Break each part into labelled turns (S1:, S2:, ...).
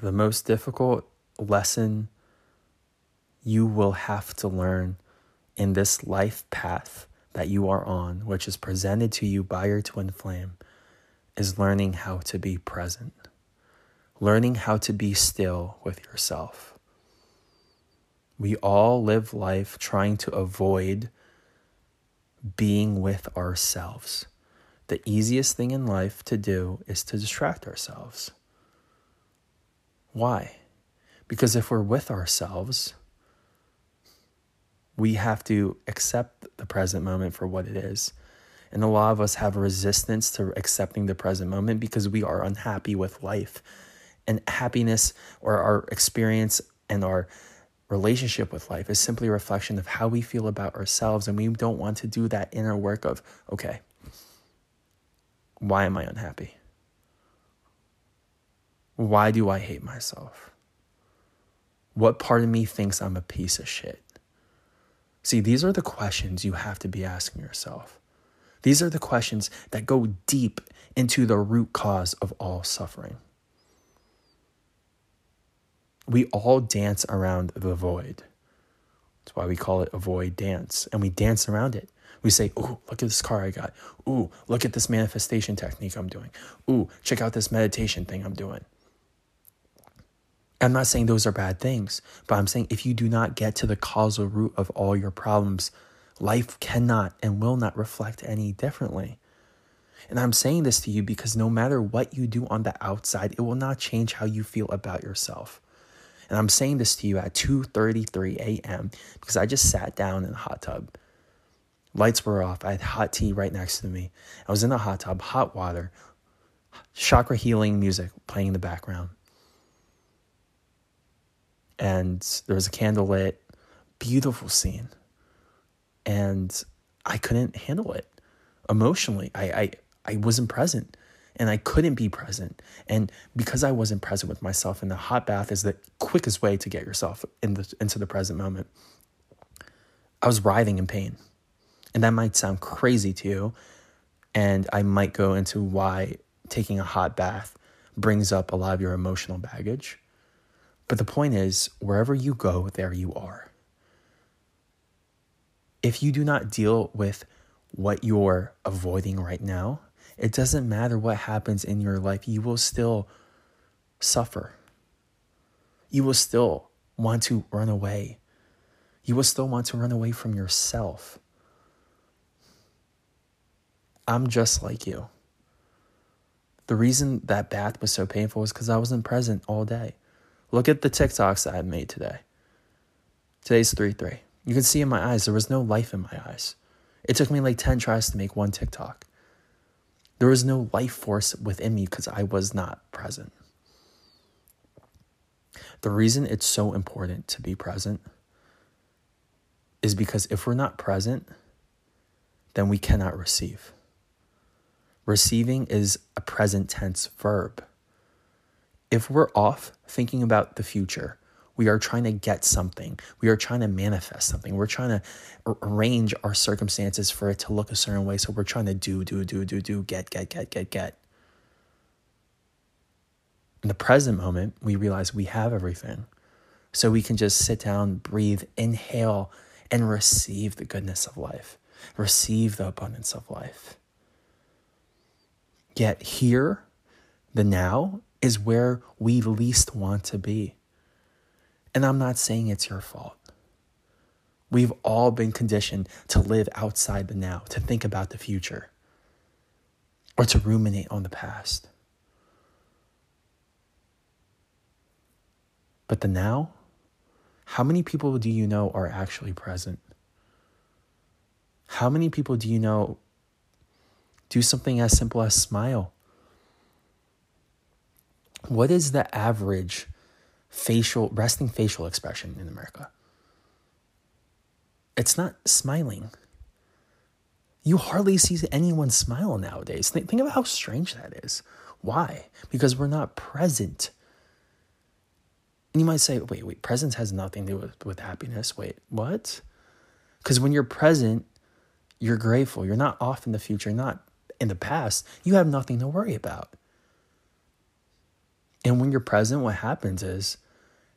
S1: the most difficult lesson you will have to learn in this life path that you are on, which is presented to you by your twin flame, is learning how to be present, learning how to be still with yourself. We all live life trying to avoid being with ourselves. The easiest thing in life to do is to distract ourselves. Why? Because if we're with ourselves, we have to accept the present moment for what it is. And a lot of us have resistance to accepting the present moment because we are unhappy with life. And happiness or our experience and our relationship with life is simply a reflection of how we feel about ourselves. And we don't want to do that inner work of, okay, why am I unhappy? Why do I hate myself? What part of me thinks I'm a piece of shit? See, these are the questions you have to be asking yourself. These are the questions that go deep into the root cause of all suffering. We all dance around the void. That's why we call it a void dance. And we dance around it. We say, Ooh, look at this car I got. Ooh, look at this manifestation technique I'm doing. Ooh, check out this meditation thing I'm doing. I'm not saying those are bad things, but I'm saying if you do not get to the causal root of all your problems, life cannot and will not reflect any differently. And I'm saying this to you because no matter what you do on the outside, it will not change how you feel about yourself. And I'm saying this to you at 2:33 a.m. because I just sat down in a hot tub. Lights were off. I had hot tea right next to me. I was in the hot tub, hot water, chakra healing music playing in the background and there was a candle lit, beautiful scene. And I couldn't handle it emotionally. I, I, I wasn't present and I couldn't be present. And because I wasn't present with myself, and the hot bath is the quickest way to get yourself in the, into the present moment, I was writhing in pain. And that might sound crazy to you. And I might go into why taking a hot bath brings up a lot of your emotional baggage. But the point is, wherever you go, there you are. If you do not deal with what you're avoiding right now, it doesn't matter what happens in your life, you will still suffer. You will still want to run away. You will still want to run away from yourself. I'm just like you. The reason that bath was so painful was because I wasn't present all day. Look at the TikToks I made today. Today's 3 3. You can see in my eyes, there was no life in my eyes. It took me like 10 tries to make one TikTok. There was no life force within me because I was not present. The reason it's so important to be present is because if we're not present, then we cannot receive. Receiving is a present tense verb if we're off thinking about the future, we are trying to get something. We are trying to manifest something. We're trying to arrange our circumstances for it to look a certain way. So we're trying to do, do, do, do, do, get, get, get, get, get. In the present moment, we realize we have everything. So we can just sit down, breathe, inhale, and receive the goodness of life, receive the abundance of life. Yet here, the now, is where we least want to be. And I'm not saying it's your fault. We've all been conditioned to live outside the now, to think about the future, or to ruminate on the past. But the now, how many people do you know are actually present? How many people do you know do something as simple as smile? What is the average facial resting facial expression in America? It's not smiling. You hardly see anyone smile nowadays. Think, think about how strange that is. Why? Because we're not present. And you might say, wait, wait, presence has nothing to do with, with happiness. Wait, what? Because when you're present, you're grateful. You're not off in the future, not in the past. You have nothing to worry about. And when you're present, what happens is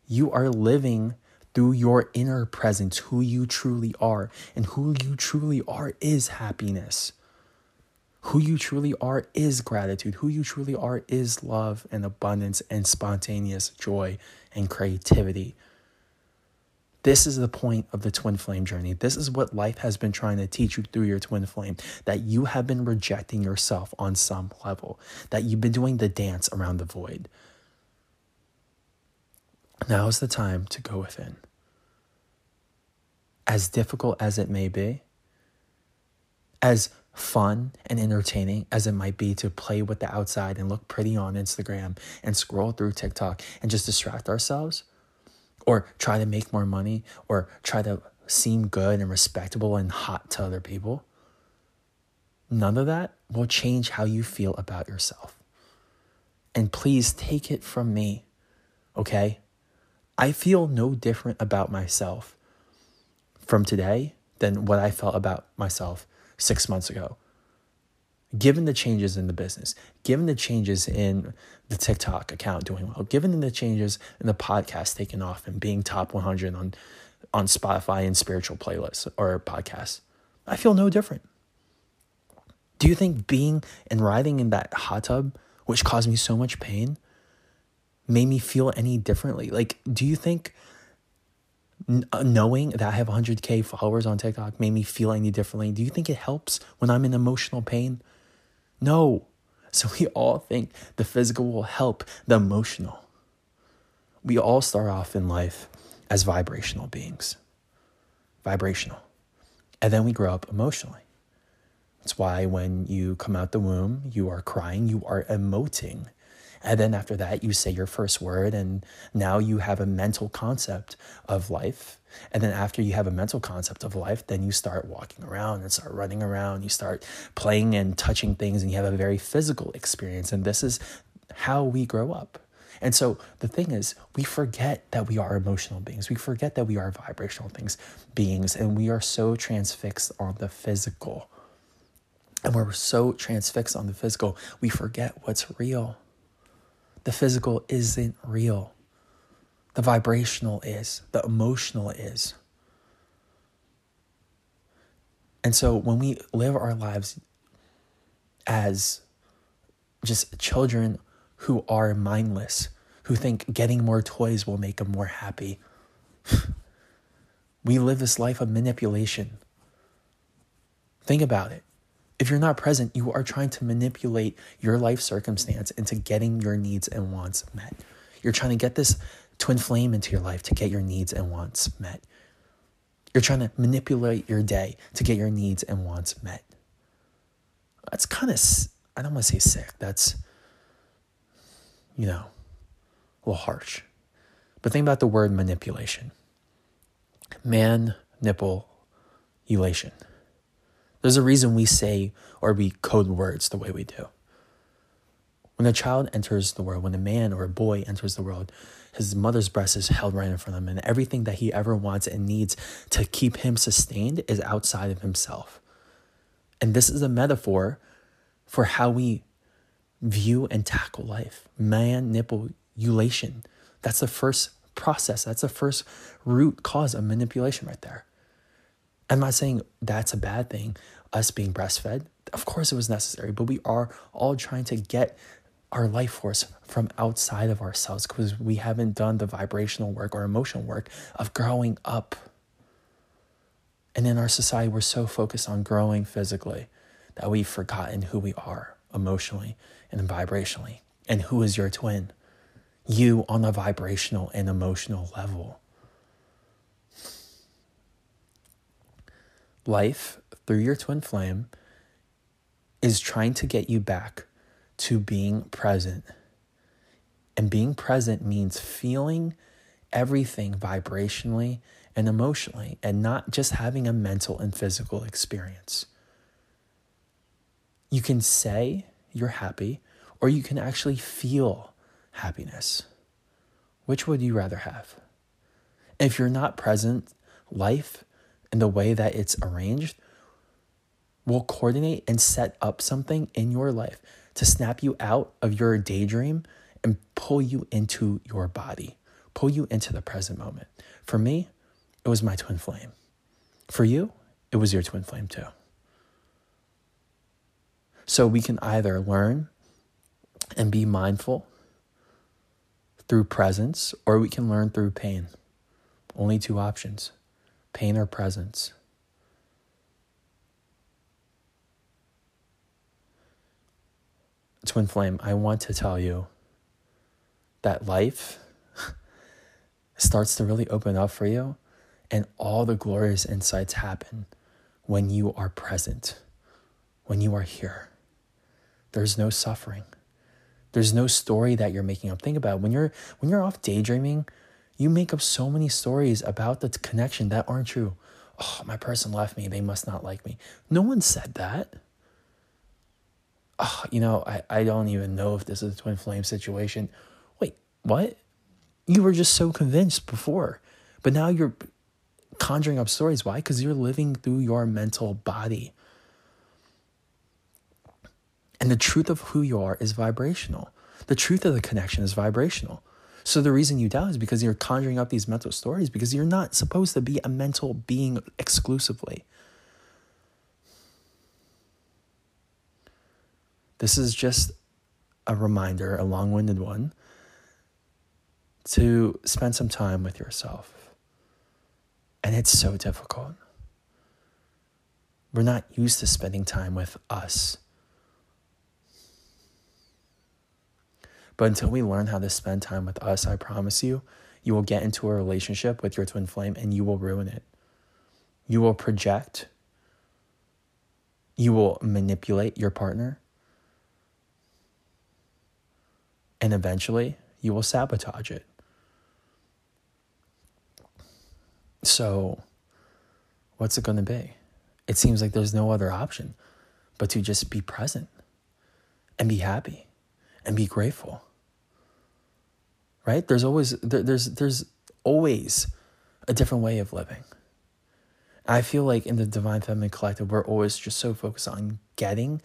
S1: you are living through your inner presence who you truly are. And who you truly are is happiness. Who you truly are is gratitude. Who you truly are is love and abundance and spontaneous joy and creativity. This is the point of the twin flame journey. This is what life has been trying to teach you through your twin flame that you have been rejecting yourself on some level, that you've been doing the dance around the void. Now is the time to go within. As difficult as it may be, as fun and entertaining as it might be to play with the outside and look pretty on Instagram and scroll through TikTok and just distract ourselves, or try to make more money, or try to seem good and respectable and hot to other people, none of that will change how you feel about yourself. And please take it from me, okay? I feel no different about myself from today than what I felt about myself six months ago. Given the changes in the business, given the changes in the TikTok account doing well, given the changes in the podcast taking off and being top 100 on, on Spotify and spiritual playlists or podcasts, I feel no different. Do you think being and riding in that hot tub, which caused me so much pain, made me feel any differently? Like, do you think uh, knowing that I have 100K followers on TikTok made me feel any differently? Do you think it helps when I'm in emotional pain? No. So we all think the physical will help the emotional. We all start off in life as vibrational beings, vibrational. And then we grow up emotionally. That's why when you come out the womb, you are crying, you are emoting. And then after that, you say your first word, and now you have a mental concept of life. And then after you have a mental concept of life, then you start walking around and start running around. You start playing and touching things, and you have a very physical experience. And this is how we grow up. And so the thing is, we forget that we are emotional beings. We forget that we are vibrational things, beings, and we are so transfixed on the physical. And we're so transfixed on the physical, we forget what's real. The physical isn't real. The vibrational is, the emotional is. And so when we live our lives as just children who are mindless, who think getting more toys will make them more happy, we live this life of manipulation. Think about it. If you're not present, you are trying to manipulate your life circumstance into getting your needs and wants met. You're trying to get this twin flame into your life to get your needs and wants met. You're trying to manipulate your day to get your needs and wants met. That's kind of, I don't want to say sick. That's, you know, a little harsh. But think about the word manipulation man, nipple, elation. There's a reason we say or we code words the way we do. When a child enters the world, when a man or a boy enters the world, his mother's breast is held right in front of him, and everything that he ever wants and needs to keep him sustained is outside of himself. And this is a metaphor for how we view and tackle life. Man nipple ulation. That's the first process. That's the first root cause of manipulation right there. I'm not saying that's a bad thing, us being breastfed. Of course, it was necessary, but we are all trying to get our life force from outside of ourselves because we haven't done the vibrational work or emotional work of growing up. And in our society, we're so focused on growing physically that we've forgotten who we are emotionally and vibrationally. And who is your twin? You on a vibrational and emotional level. Life through your twin flame is trying to get you back to being present. And being present means feeling everything vibrationally and emotionally, and not just having a mental and physical experience. You can say you're happy, or you can actually feel happiness. Which would you rather have? If you're not present, life and the way that it's arranged will coordinate and set up something in your life to snap you out of your daydream and pull you into your body, pull you into the present moment. For me, it was my twin flame. For you, it was your twin flame too. So we can either learn and be mindful through presence, or we can learn through pain. Only two options pain or presence. Twin Flame, I want to tell you that life starts to really open up for you, and all the glorious insights happen when you are present, when you are here. There's no suffering. There's no story that you're making up. Think about it. when you're when you're off daydreaming, you make up so many stories about the connection that aren't true. Oh, my person left me. They must not like me. No one said that. Oh, you know, I, I don't even know if this is a twin flame situation. Wait, what? You were just so convinced before, but now you're conjuring up stories. Why? Because you're living through your mental body. And the truth of who you are is vibrational. The truth of the connection is vibrational. So the reason you doubt is because you're conjuring up these mental stories because you're not supposed to be a mental being exclusively. This is just a reminder, a long winded one, to spend some time with yourself. And it's so difficult. We're not used to spending time with us. But until we learn how to spend time with us, I promise you, you will get into a relationship with your twin flame and you will ruin it. You will project, you will manipulate your partner, and eventually you will sabotage it. So, what's it going to be? It seems like there's no other option but to just be present and be happy and be grateful. Right? There's always there, there's there's always a different way of living. I feel like in the Divine Feminine Collective, we're always just so focused on getting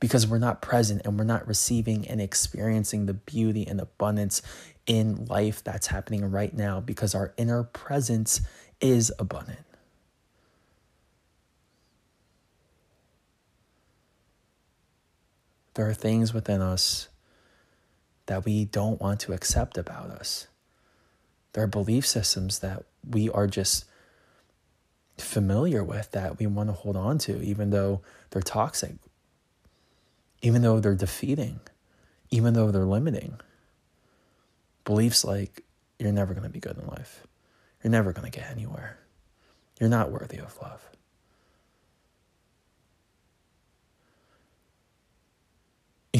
S1: because we're not present and we're not receiving and experiencing the beauty and abundance in life that's happening right now because our inner presence is abundant. There are things within us that we don't want to accept about us. There are belief systems that we are just familiar with that we want to hold on to, even though they're toxic, even though they're defeating, even though they're limiting. Beliefs like you're never going to be good in life, you're never going to get anywhere, you're not worthy of love.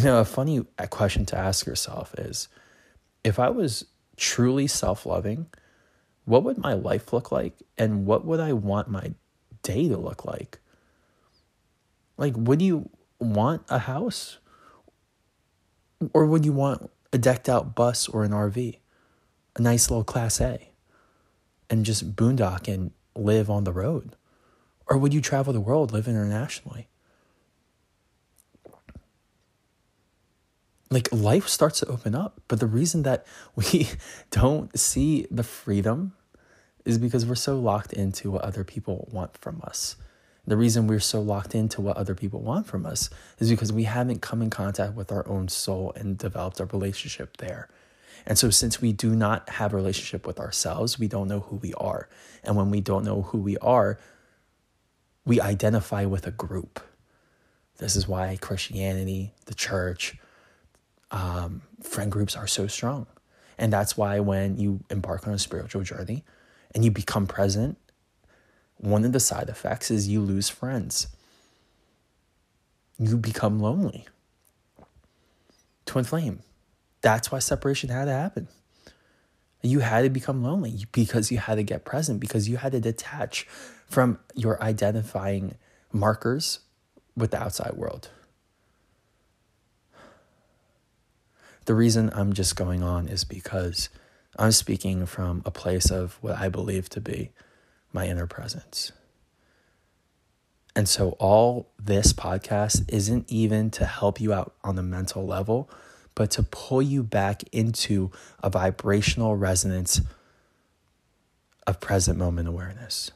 S1: You know, a funny uh, question to ask yourself is if I was truly self loving, what would my life look like? And what would I want my day to look like? Like, would you want a house? Or would you want a decked out bus or an RV? A nice little Class A? And just boondock and live on the road? Or would you travel the world, live internationally? Like life starts to open up. But the reason that we don't see the freedom is because we're so locked into what other people want from us. The reason we're so locked into what other people want from us is because we haven't come in contact with our own soul and developed a relationship there. And so, since we do not have a relationship with ourselves, we don't know who we are. And when we don't know who we are, we identify with a group. This is why Christianity, the church, um, friend groups are so strong. And that's why when you embark on a spiritual journey and you become present, one of the side effects is you lose friends. You become lonely. Twin flame. That's why separation had to happen. You had to become lonely because you had to get present, because you had to detach from your identifying markers with the outside world. The reason I'm just going on is because I'm speaking from a place of what I believe to be my inner presence. And so, all this podcast isn't even to help you out on the mental level, but to pull you back into a vibrational resonance of present moment awareness.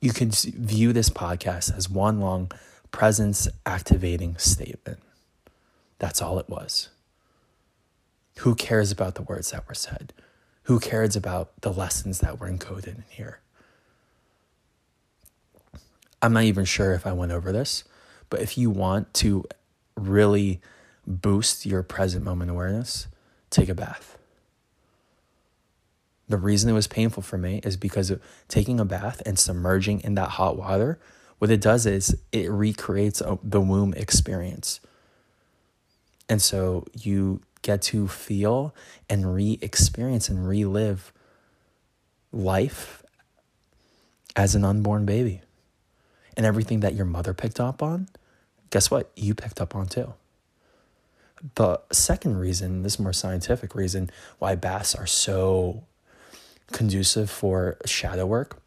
S1: You can view this podcast as one long presence activating statement. That's all it was. Who cares about the words that were said? Who cares about the lessons that were encoded in here? I'm not even sure if I went over this, but if you want to really boost your present moment awareness, take a bath. The reason it was painful for me is because of taking a bath and submerging in that hot water, what it does is it recreates uh, the womb experience. And so you get to feel and re experience and relive life as an unborn baby. And everything that your mother picked up on, guess what? You picked up on too. The second reason, this more scientific reason, why baths are so conducive for shadow work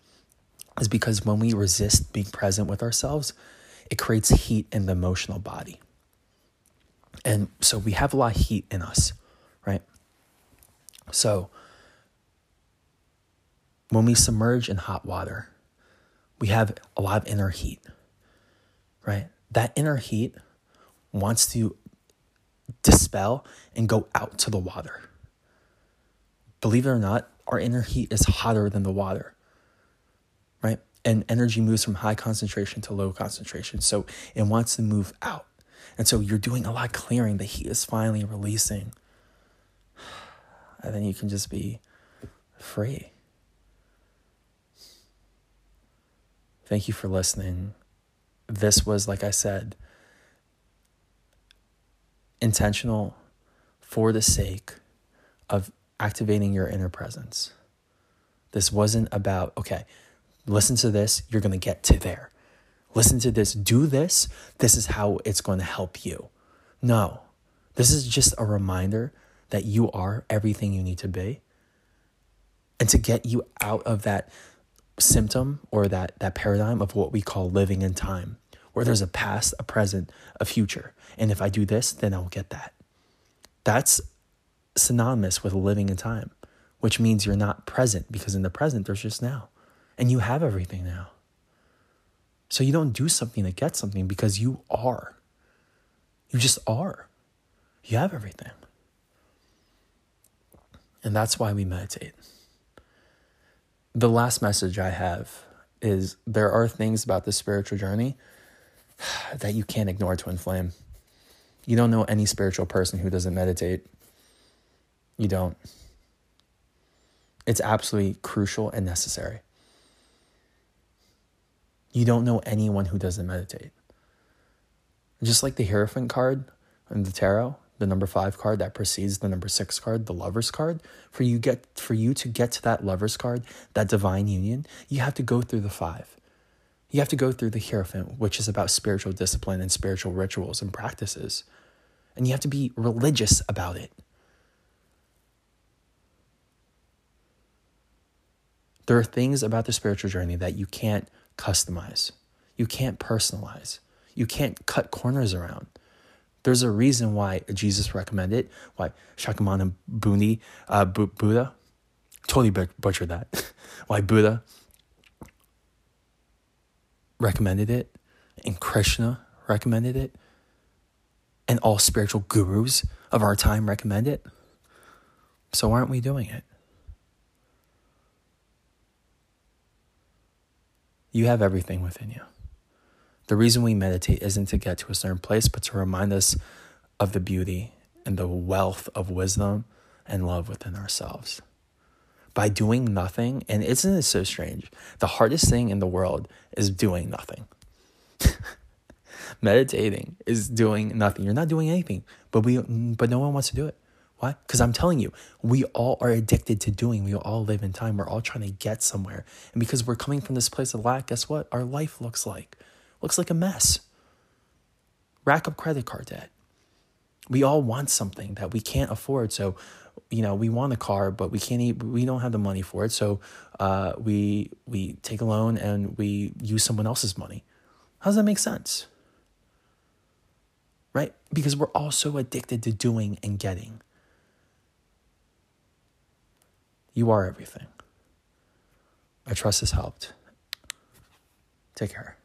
S1: is because when we resist being present with ourselves, it creates heat in the emotional body. And so we have a lot of heat in us, right? So when we submerge in hot water, we have a lot of inner heat, right? That inner heat wants to dispel and go out to the water. Believe it or not, our inner heat is hotter than the water, right? And energy moves from high concentration to low concentration. So it wants to move out. And so you're doing a lot clearing. The heat is finally releasing. And then you can just be free. Thank you for listening. This was, like I said, intentional for the sake of activating your inner presence. This wasn't about, okay, listen to this, you're going to get to there. Listen to this, do this, this is how it's going to help you. No, this is just a reminder that you are everything you need to be. And to get you out of that symptom or that, that paradigm of what we call living in time, where there's a past, a present, a future. And if I do this, then I'll get that. That's synonymous with living in time, which means you're not present because in the present, there's just now. And you have everything now. So you don't do something to get something because you are. You just are. You have everything. And that's why we meditate. The last message I have is there are things about the spiritual journey that you can't ignore twin flame. You don't know any spiritual person who doesn't meditate. You don't. It's absolutely crucial and necessary. You don't know anyone who doesn't meditate. Just like the Hierophant card in the tarot, the number five card that precedes the number six card, the Lover's card. For you get for you to get to that Lover's card, that divine union, you have to go through the five. You have to go through the Hierophant, which is about spiritual discipline and spiritual rituals and practices. And you have to be religious about it. There are things about the spiritual journey that you can't customize, you can't personalize, you can't cut corners around. There's a reason why Jesus recommended, why Shakyamuni Buddha, uh, Buddha, totally butchered that, why Buddha recommended it, and Krishna recommended it, and all spiritual gurus of our time recommend it. So why aren't we doing it? You have everything within you. The reason we meditate isn't to get to a certain place, but to remind us of the beauty and the wealth of wisdom and love within ourselves. By doing nothing, and isn't it so strange? The hardest thing in the world is doing nothing. Meditating is doing nothing. You're not doing anything, but we but no one wants to do it. Why? Because I'm telling you, we all are addicted to doing. We all live in time. We're all trying to get somewhere. And because we're coming from this place of lack, guess what? Our life looks like looks like a mess. Rack up credit card debt. We all want something that we can't afford. So, you know, we want a car, but we can't. Eat, we don't have the money for it. So, uh, we we take a loan and we use someone else's money. How does that make sense? right? Because we're all so addicted to doing and getting. You are everything. I trust this helped. Take care.